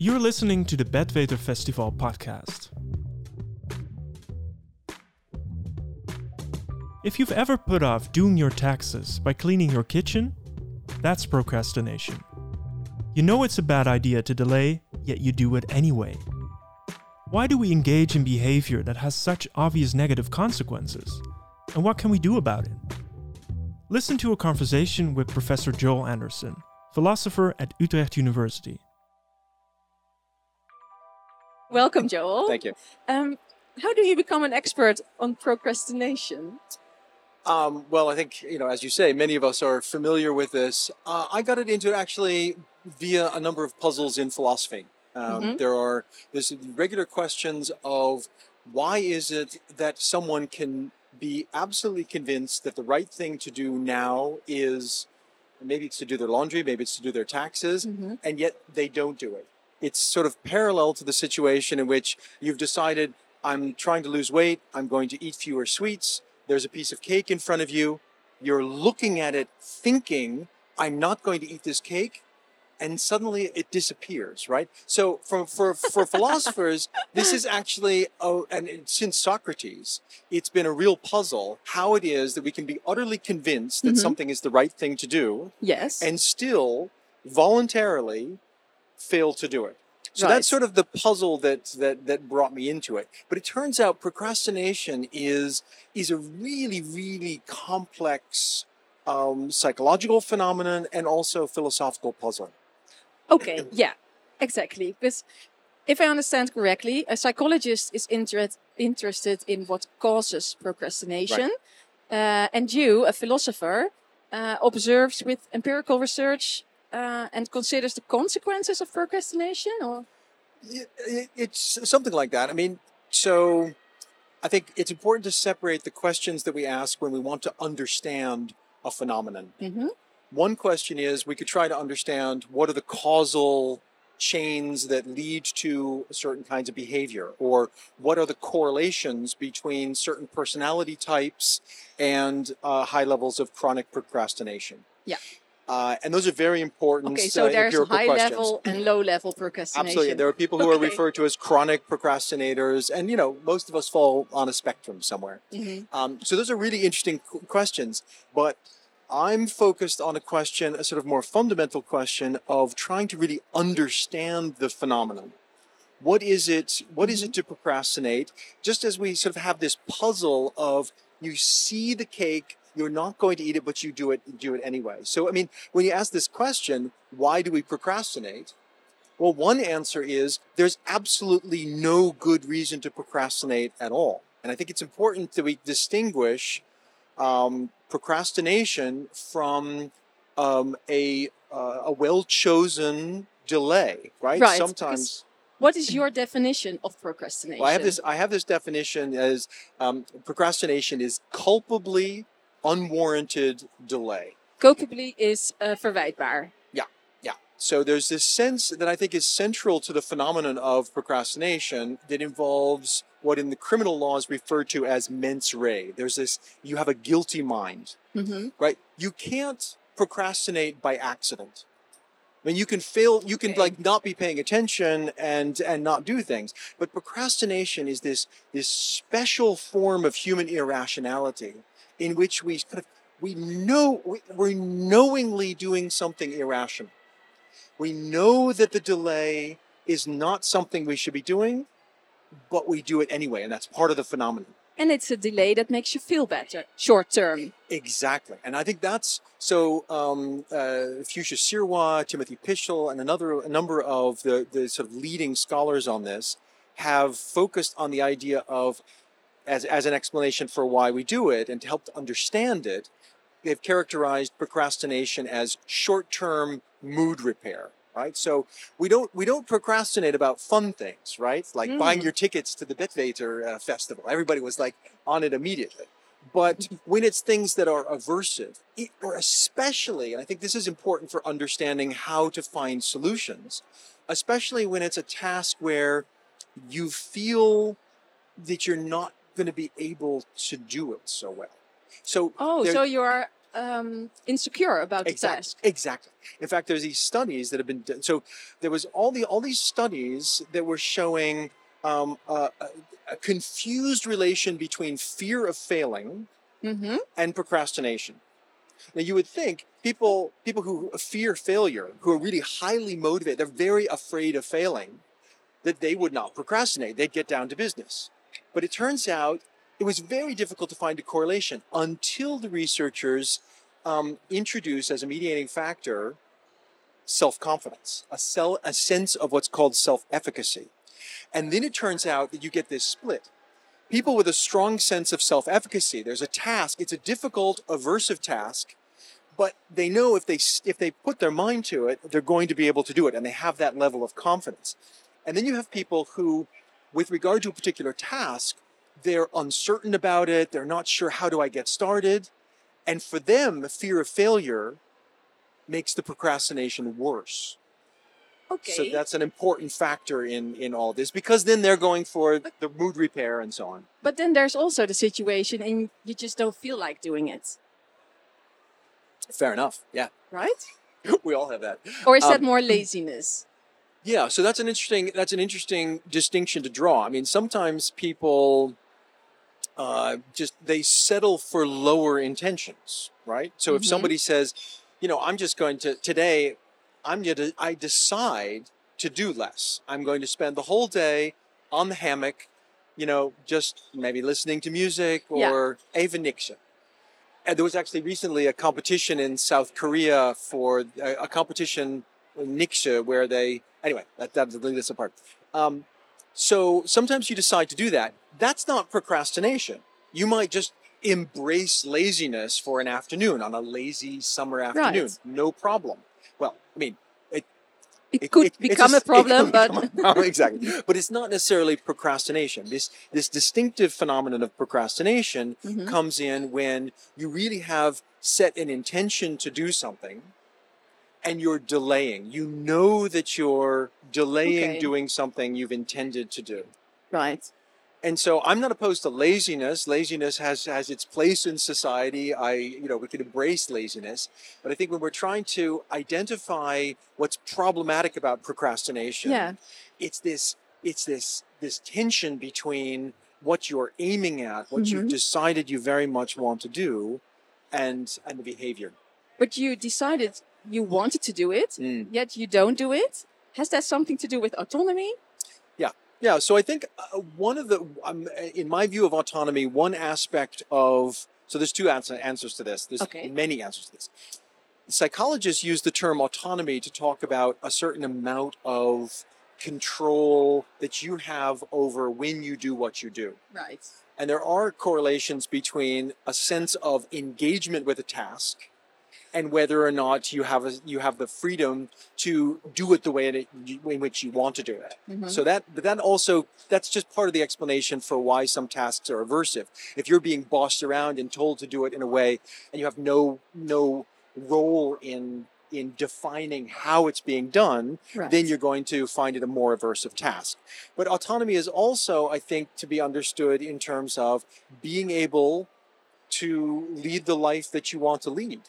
You're listening to the Betweter Festival podcast. If you've ever put off doing your taxes by cleaning your kitchen, that's procrastination. You know it's a bad idea to delay, yet you do it anyway. Why do we engage in behavior that has such obvious negative consequences? And what can we do about it? Listen to a conversation with Professor Joel Anderson, philosopher at Utrecht University. Welcome, Joel. Thank you. Um, how do you become an expert on procrastination? Um, well, I think, you know, as you say, many of us are familiar with this. Uh, I got it into it actually via a number of puzzles in philosophy. Um, Mhm. There are there's regular questions of why is it that someone can be absolutely convinced that the right thing to do now is maybe it's to do their laundry, maybe it's to do their taxes, Mhm. and yet they don't do it. It's sort of parallel to the situation in which you've decided, I'm trying to lose weight, I'm going to eat fewer sweets, there's a piece of cake in front of you, you're looking at it thinking, I'm not going to eat this cake, and suddenly it disappears, right? So for, for, for philosophers, this is actually, and since Socrates, it's been a real puzzle how it is that we can be utterly convinced that Mhm. something is the right thing to do, Yes. and still voluntarily fail to do it. So Right. that's sort of the puzzle that, that that brought me into it. But it turns out procrastination is is a really really complex um, psychological phenomenon and also philosophical puzzle. okay. Yeah. Exactly. Because if I understand correctly, a psychologist is inter- interested in what causes procrastination, uh, and you, a philosopher, uh, observes with empirical research uh, and considers the consequences of procrastination. Or It- it- It's something like that. I mean, so I think it's important to separate the questions that we ask when we want to understand a phenomenon. Mhm. One question is we could try to understand what are the causal chains that lead to certain kinds of behavior, or what are the correlations between certain personality types and uh, high levels of chronic procrastination. Yeah. Uh, and those are very important. okay, so uh, there's empirical high questions. level and low level procrastination. Absolutely. There are people who are referred to as chronic procrastinators, and you know, most of us fall on a spectrum somewhere. Mhm. Um, so those are really interesting questions, but I'm focused on a question, a sort of more fundamental question of trying to really understand the phenomenon. What is it? What is it to procrastinate? Just as we sort of have this puzzle of you see the cake, you're not going to eat it, but you do it, do it anyway. So, I mean, when you ask this question, why do we procrastinate? Well, one answer is there's absolutely no good reason to procrastinate at all. And I think it's important that we distinguish um, procrastination from um, a, uh, a well chosen delay, right? Right, Sometimes. What is your definition of procrastination? Well, I have this. I have this definition as um, procrastination is culpably unwarranted delay. Culpably is uh, verwijtbaar. Yeah, yeah. So there's this sense that I think is central to the phenomenon of procrastination that involves what in the criminal law is referred to as mens rea. There's this, you have a guilty mind, Mm-hmm. right? You can't procrastinate by accident. I mean, you can fail, you can Okay. like not be paying attention and, and not do things. But procrastination is this, this special form of human irrationality in which we kind of, we know, we- we're knowingly doing something irrational. We know that the delay is not something we should be doing, but we do it anyway, and that's part of the phenomenon. And it's a delay that makes you feel better, short term. Exactly, and I think that's so. Um, uh, Fuchsia Sirois, Timothy Pychyl, and another a number of the the sort of leading scholars on this have focused on the idea of as as an explanation for why we do it, and to help to understand it, they've characterized procrastination as short-term mood repair. Right, so we don't we don't procrastinate about fun things, right? Like buying Mm. your tickets to the Betweter uh, festival. Everybody was like on it immediately. But when it's things that are aversive, it, or especially, and I think this is important for understanding how to find solutions, especially when it's a task where you feel that you're not going to be able to do it so well. So Oh, so you are um, insecure about the Exactly. task. Exactly. In fact, there's these studies that have been done. So there was all the all these studies that were showing um, a, a, confused relation between fear of failing hmm and procrastination. Now you would think people people who fear failure, who are really highly motivated, they're very afraid of failing, that they would not procrastinate. They'd get down to business. But it turns out it was very difficult to find a correlation until the researchers um, introduced as a mediating factor self-confidence, a, a sense of what's called self-efficacy. And then it turns out that you get this split people with a strong sense of self-efficacy there's a task it's a difficult aversive task but they know if they if they put their mind to it they're going to be able to do it and they have that level of confidence and then you have people who with regard to a particular task they're uncertain about it they're not sure how do i get started and for them fear of failure makes the procrastination worse Okay. so that's an important factor in in all this because then they're going for the mood repair and so on but then there's also the situation, and you just don't feel like doing it, Fair enough. Yeah, right? we all have that. Or is that Um, more laziness? Yeah, so that's an interesting that's an interesting distinction to draw. I mean, sometimes people uh, just they settle for lower intentions, right? So if Mhm. somebody says, you know, I'm just going to today, I'm to I decide to do less. I'm going to spend the whole day on the hammock, you know, just maybe listening to music Yeah. or even niks. And there was actually recently a competition in South Korea for a, a competition Niksha where they anyway that that leave this apart. Um, so sometimes you decide to do that. That's not procrastination. You might just embrace laziness for an afternoon on a lazy summer afternoon. Right. No problem. Well, I mean, It, it- could it- become a it problem, but a problem, exactly. But it's not necessarily procrastination. This this distinctive phenomenon of procrastination Mhm. comes in when you really have set an intention to do something and you're delaying. You know that you're delaying Okay. doing something you've intended to do. right. And so I'm not opposed to laziness. Laziness has has its place in society. I, you know, we can embrace laziness. But I think when we're trying to identify what's problematic about procrastination, Yeah. it's this it's this this tension between what you're aiming at, what you've Mhm. decided you very much want to do, and and the behavior. But you decided you wanted to do it, Mm. yet you don't do it. Has that something to do with autonomy? Yeah, yeah. so I think uh, one of the, um, in my view of autonomy, one aspect of, so there's two answer, answers to this. There's Okay. many answers to this. Psychologists use the term autonomy to talk about a certain amount of control that you have over when you do what you do. Right. And there are correlations between a sense of engagement with a task and whether or not you have a, you have the freedom to do it the way it, in which you want to do it. Mhm. So that but that also that's just part of the explanation for why some tasks are aversive. If you're being bossed around and told to do it in a way and you have no no role in in defining how it's being done, Right. then you're going to find it a more aversive task. But autonomy is also, I think, to be understood in terms of being able to lead the life that you want to lead.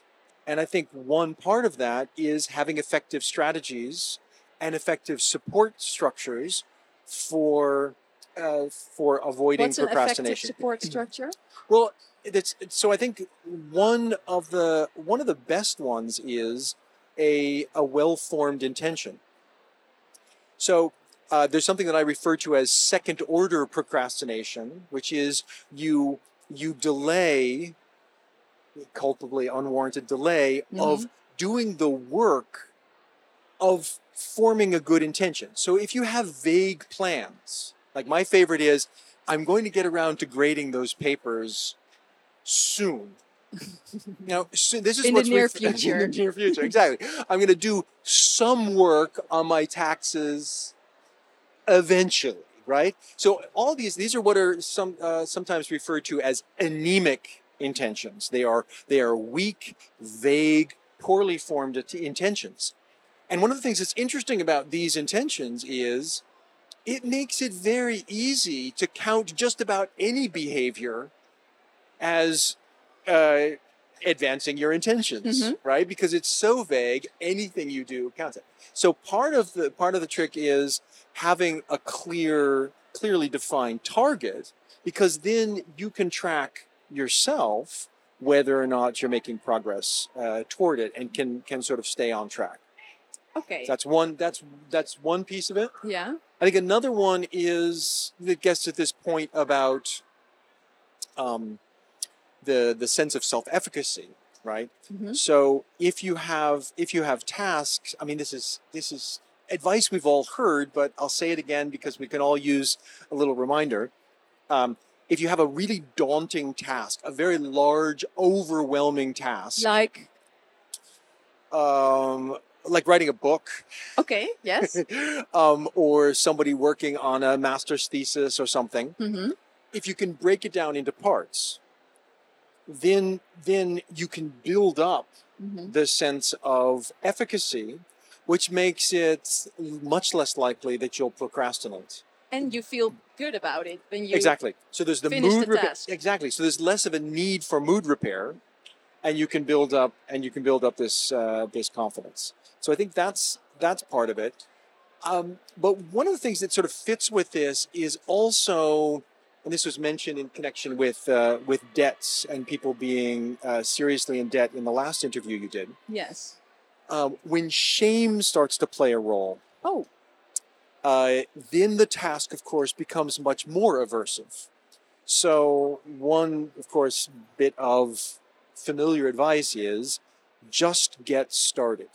And I think one part of that is having effective strategies and effective support structures for uh, for avoiding What's an effective procrastination. support structure? Well, it's so I think one of the one of the best ones is a a well formed intention. So uh, there's something that I refer to as second order procrastination, which is you you delay culpably unwarranted delay of doing the work of forming a good intention. So if you have vague plans, like my favorite is I'm going to get around to grading those papers soon. Now, so this is In the near ref- future. in the near future, exactly. I'm going to do some work on my taxes eventually, right? So all these these are what are some uh, sometimes referred to as anemic intentions. They are they are weak, vague, poorly formed int- intentions. And one of the things that's interesting about these intentions is it makes it very easy to count just about any behavior as uh, advancing your intentions, Mhm. right? Because it's so vague, anything you do counts. So part of the part of the trick is having a clear, clearly defined target, because then you can track yourself whether or not you're making progress uh, toward it and can can sort of stay on track. Okay. That's one. That's that's one piece of it. yeah. I think another one is that gets to this point about um, the the sense of self efficacy, right? Mhm. So if you have if you have tasks, I mean, this is this is advice we've all heard, but I'll say it again because we can all use a little reminder. Um, if you have a really daunting task, a very large, overwhelming task, Like. um, like writing a book, Okay. Yes. um, or somebody working on a master's thesis or something, mm-hmm. if you can break it down into parts, then then you can build up Mm-hmm. the sense of efficacy, which makes it much less likely that you'll procrastinate. And you feel good about it when you. exactly. So there's the mood the repair. Exactly. So there's less of a need for mood repair, and you can build up and you can build up this uh, this confidence. So I think that's that's part of it. Um, but one of the things that sort of fits with this is also, and this was mentioned in connection with uh, with debts and people being uh, seriously in debt in the last interview you did. Yes. Um, when shame starts to play a role, Oh. Uh, then the task, of course, becomes much more aversive. So, one, of course, bit of familiar advice is just get started.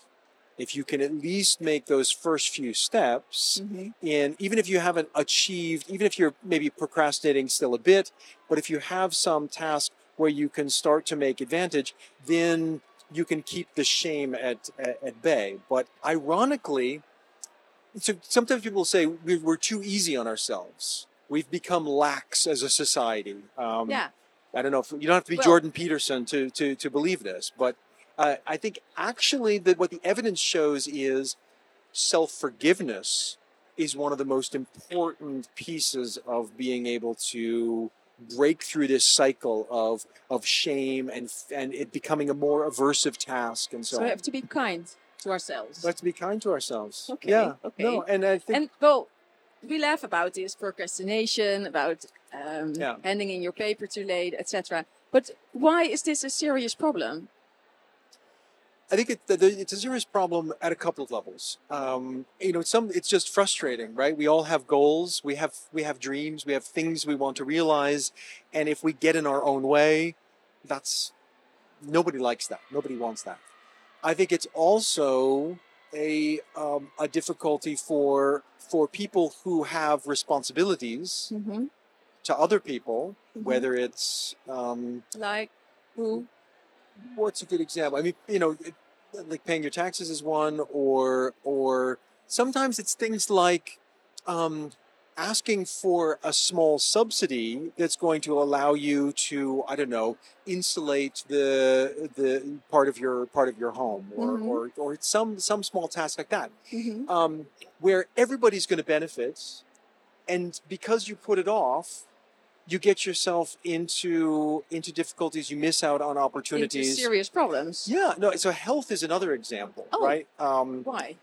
If you can at least make those first few steps, Mm-hmm. in even if you haven't achieved, even if you're maybe procrastinating still a bit, but if you have some task where you can start to make advantage, then you can keep the shame at, at, at bay. But ironically, so sometimes people say we- we're too easy on ourselves. We've become lax as a society. Um, yeah. I don't know if you don't have to be Well- Jordan Peterson to, to, to believe this, but uh, I think actually that what the evidence shows is self forgiveness is one of the most important pieces of being able to break through this cycle of of shame and and it becoming a more aversive task and so, So on. have to be kind to ourselves. Let's be kind to ourselves. Okay, Yeah. okay. No, and I think and well, we laugh about this procrastination, about um, Yeah. handing in your paper too late, etc. But why is this a serious problem? I think it, it's a serious problem at a couple of levels. Um, you know, some it's just frustrating, right? We all have goals, we have we have dreams, we have things we want to realize, and if we get in our own way, that's nobody likes that. Nobody wants that. I think it's also a um, a difficulty for for people who have responsibilities Mm-hmm. to other people, Mhm. whether it's um, Like who? what's a good example? I mean, you know, like paying your taxes is one, or or sometimes it's things like um, asking for a small subsidy that's going to allow you to, I don't know, insulate the the part of your part of your home, or Mhm. or, or some some small task like that, Mm-hmm. um, where everybody's going to benefit, and because you put it off. You get yourself into into difficulties. You miss out on opportunities. Into serious problems. Yeah, no. So health is another example, Oh. right? Um, Why?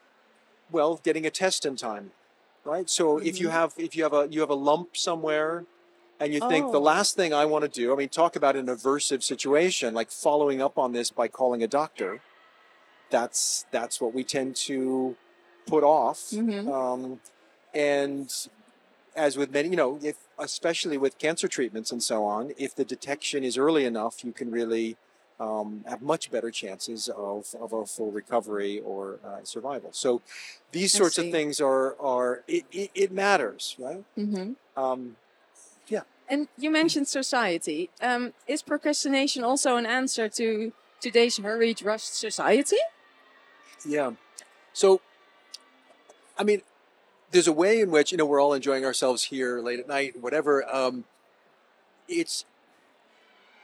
well, getting a test in time, right? So if you Mhm. have if you have a you have a lump somewhere, and you think the Oh. last thing I want to do, I mean, talk about an aversive situation, like following up on this by calling a doctor. That's that's what we tend to put off, Mhm. um, and as with many, you know, if especially with cancer treatments and so on, if the detection is early enough, you can really um, have much better chances of, of a full recovery or uh, survival. So these sorts of things are are it, it, it matters, right? Mm-hmm. Um, And you mentioned society. Um, is procrastination also an answer to today's hurried, rushed society? Yeah. So, I mean, there's a way in which you know we're all enjoying ourselves here late at night, whatever. Um, it's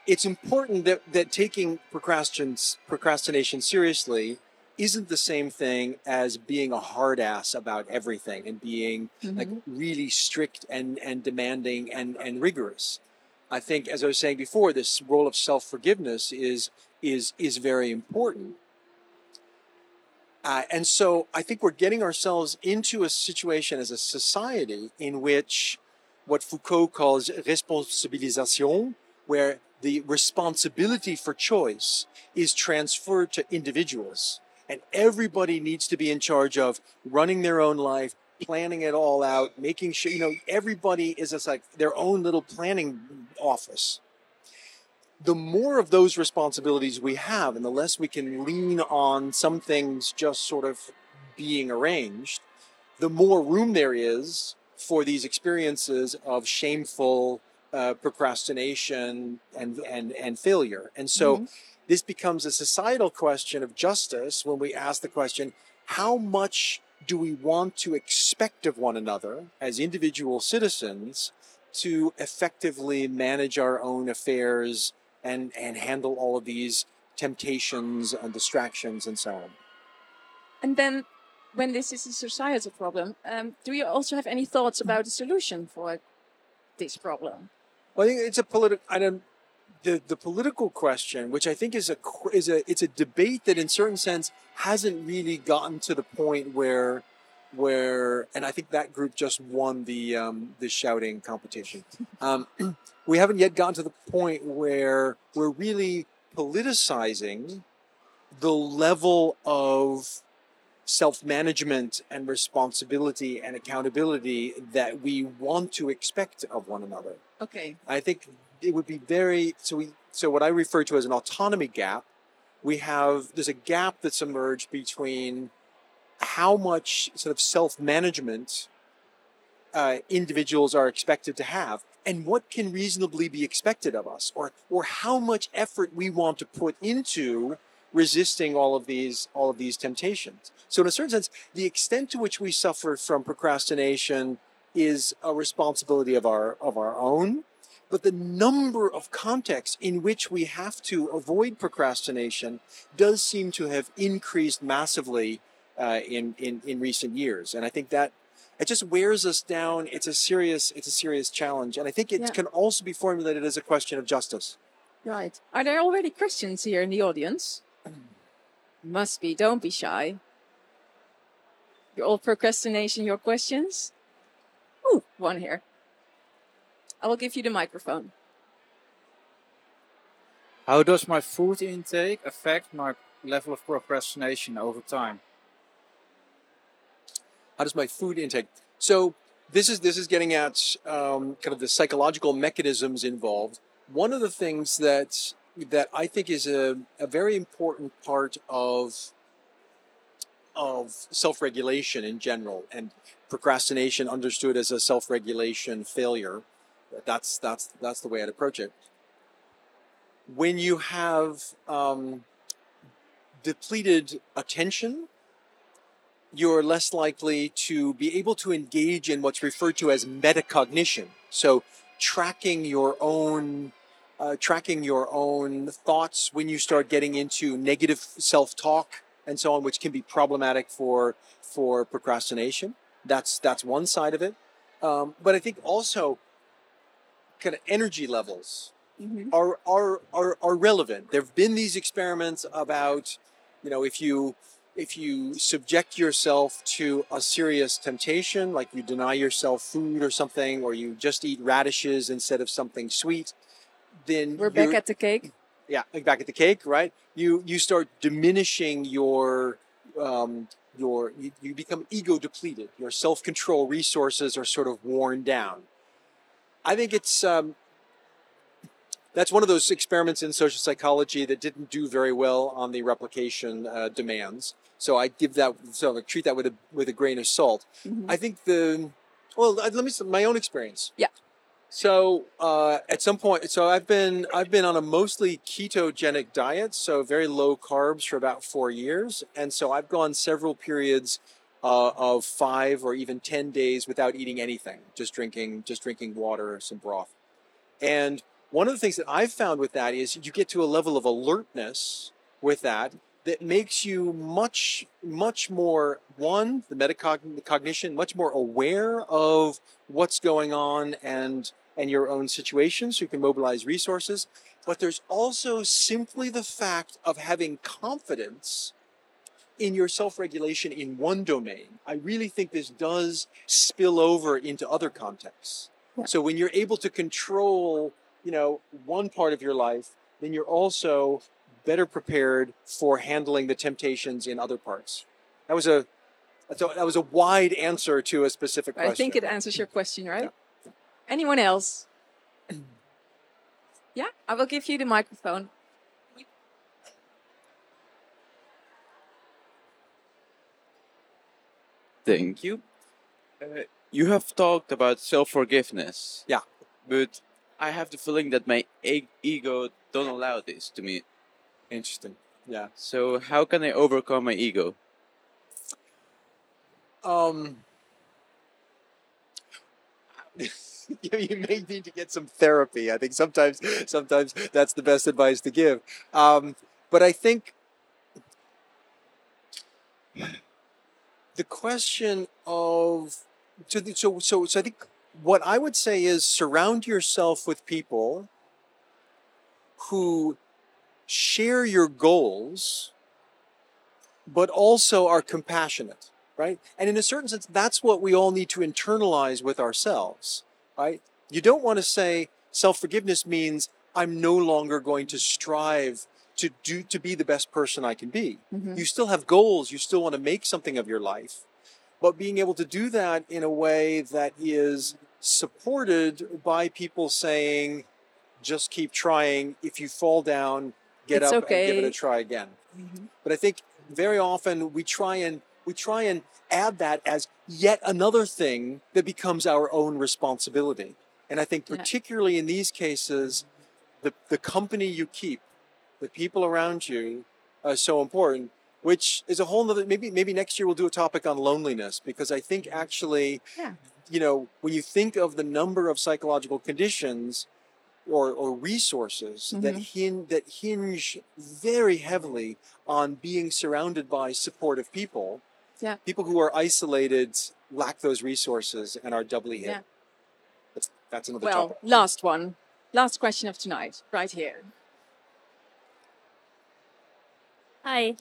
it's important that that taking procrastination seriously isn't the same thing as being a hard ass about everything and being like really strict and and demanding and and rigorous. I think, as I was saying before, this role of self forgiveness is is is very important. Uh, and so I think we're getting ourselves into a situation as a society in which what Foucault calls responsabilisation, where the responsibility for choice is transferred to individuals. And everybody needs to be in charge of running their own life, planning it all out, making sure, you know, everybody is just like their own little planning office. The more of those responsibilities we have, and the less we can lean on some things just sort of being arranged, the more room there is for these experiences of shameful uh, procrastination and, and, and failure. And so mm-hmm. this becomes a societal question of justice when we ask the question how much do we want to expect of one another as individual citizens to effectively manage our own affairs and, and handle all of these temptations and distractions and so on? And then when this is a societal problem, um, do you also have any thoughts about a solution for this problem? Well, I think it's a political. I don't. The, the political question, which I think is a is a it's a debate that in certain sense hasn't really gotten to the point where where and I think that group just won the um, the shouting competition. Um, we haven't yet gotten to the point where we're really politicizing the level of self management and responsibility and accountability that we want to expect of one another. Okay. I think it would be very so we so what I refer to as an autonomy gap. We have there's a gap that's emerged between how much sort of self management uh, individuals are expected to have and what can reasonably be expected of us or or how much effort we want to put into resisting all of these all of these temptations. So in a certain sense, the extent to which we suffer from procrastination is a responsibility of our of our own, but the number of contexts in which we have to avoid procrastination does seem to have increased massively uh, in, in in recent years, and I think that it just wears us down. It's a serious it's a serious challenge, and I think it yeah. can also be formulated as a question of justice. Right. Are there already Christians here in the audience? Must be. Don't be shy. Your old procrastination, your questions? Ooh, one here. I will give you the microphone. How does my food intake affect my level of procrastination over time? How does my food intake? So this is this is getting at um, kind of the psychological mechanisms involved. One of the things that that I think is a, a very important part of of self-regulation in general and procrastination understood as a self-regulation failure that's that's that's the way i'd approach it. When you have um, depleted attention you're less likely to be able to engage in what's referred to as metacognition. So tracking your own uh, tracking your own thoughts when you start getting into negative self-talk and so on, which can be problematic for for procrastination. That's that's one side of it. Um, but I think also kind of energy levels mm-hmm. are, are are are relevant. There have been these experiments about, you know, if you if you subject yourself to a serious temptation, like you deny yourself food or something, or you just eat radishes instead of something sweet, then we're back at the cake. Yeah, back at the cake, right? You you start diminishing your um, your you, you become ego depleted. Your self control resources are sort of worn down. I think it's um, that's one of those experiments in social psychology that didn't do very well on the replication uh, demands. So I give that so I treat that with a with a grain of salt. Mm-hmm. I think the well, let me my own experience. Yeah. So uh, at some point, so I've been I've been on a mostly ketogenic diet, so very low carbs for about four years, and so I've gone several periods uh, of five or even ten days without eating anything, just drinking just drinking water or some broth. And one of the things that I've found with that is you get to a level of alertness with that that makes you much much more one the metacognition much more aware of what's going on and and your own situation so you can mobilize resources. But there's also simply the fact of having confidence in your self-regulation in one domain. I really think this does spill over into other contexts. Yeah. So when you're able to control, you know, one part of your life, then you're also better prepared for handling the temptations in other parts. That was a that's a- that was a wide answer to a specific question. I think it answers your question, right? Anyone else? yeah, I will give you the microphone. Thank you. Uh, you have talked about self-forgiveness. Yeah. But I have the feeling that my e- ego don't allow this to me. Interesting. Yeah. So how can I overcome my ego? Um, you may need to get some therapy. I think sometimes, sometimes that's the best advice to give. Um, but I think the question of so so so so I think what I would say is surround yourself with people who share your goals, but also are compassionate right? And in a certain sense, that's what we all need to internalize with ourselves, right? You don't want to say self forgiveness means I'm no longer going to strive to do to be the best person I can be. Mhm. You still have goals, you still want to make something of your life, but being able to do that in a way that is supported by people saying, just keep trying. If you fall down, get It's up and give it a try again. Mhm. But I think very often we try and we try and add that as yet another thing that becomes our own responsibility. And I think Yeah. particularly in these cases, the, the company you keep, the people around you are so important, which is a whole nother maybe maybe next year we'll do a topic on loneliness because I think actually Yeah. you know, when you think of the number of psychological conditions or, or resources that Mhm. hin- that hinge very heavily on being surrounded by supportive people, Yeah. people who are isolated lack those resources and are doubly hit. Yeah. That's that's another Well, topic. last one. Last question of tonight, right here. Hi.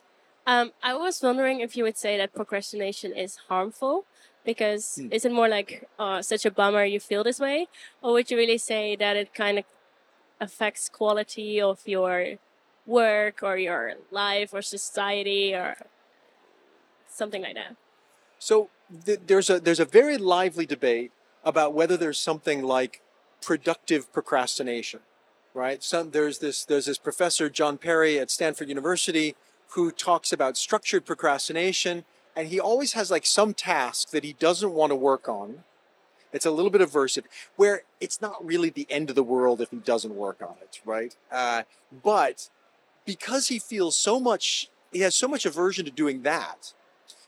Um, I was wondering if you would say that procrastination is harmful because Hmm. is it more like uh, such a bummer you feel this way, or would you really say that it kind of affects quality of your work or your life or society or something like that? So th- there's a there's a very lively debate about whether there's something like productive procrastination, right? Some there's this there's this professor John Perry at Stanford University who talks about structured procrastination, and he always has like some task that he doesn't want to work on. It's a little bit aversive, where it's not really the end of the world if he doesn't work on it, right? Uh, but because he feels so much, he has so much aversion to doing that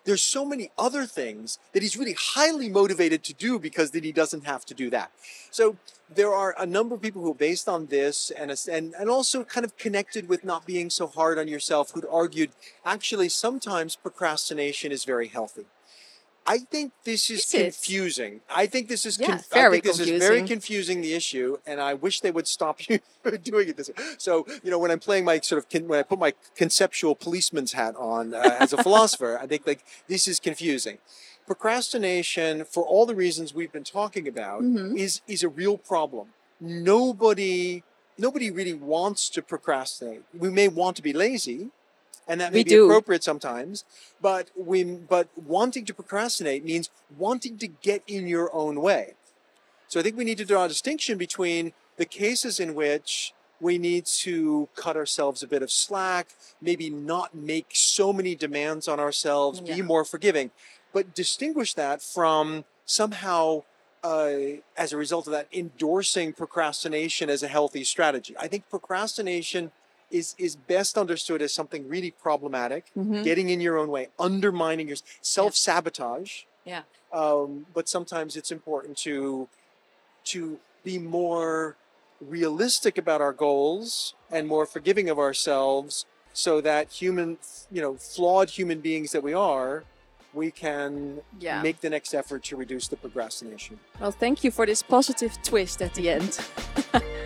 there's so many other things that he's really highly motivated to do because then he doesn't have to do that. So there are a number of people who, based on this and and and also kind of connected with not being so hard on yourself, who'd argued actually sometimes procrastination is very healthy. I think this is confusing. I think this is Yeah, conf- I very think this is very confusing. confusing the issue, and I wish they would stop you doing it this way. So you know, when I'm playing my sort of con- when I put my conceptual policeman's hat on uh, as a philosopher, I think like this is confusing. Procrastination, for all the reasons we've been talking about, Mhm. is is a real problem. Nobody nobody really wants to procrastinate. We may want to be lazy, and that may We be do. appropriate sometimes. But we but wanting to procrastinate means wanting to get in your own way. So I think we need to draw a distinction between the cases in which we need to cut ourselves a bit of slack, maybe not make so many demands on ourselves, be more forgiving, but distinguish that from somehow, uh, as a result of that, endorsing procrastination as a healthy strategy. I think procrastination is is best understood as something really problematic, Mhm. getting in your own way, undermining your self sabotage. Yeah. Um, but sometimes it's important to to be more realistic about our goals and more forgiving of ourselves so that human you know flawed human beings that we are we can Yeah. make the next effort to reduce the procrastination. Well, thank you for this positive twist at the end.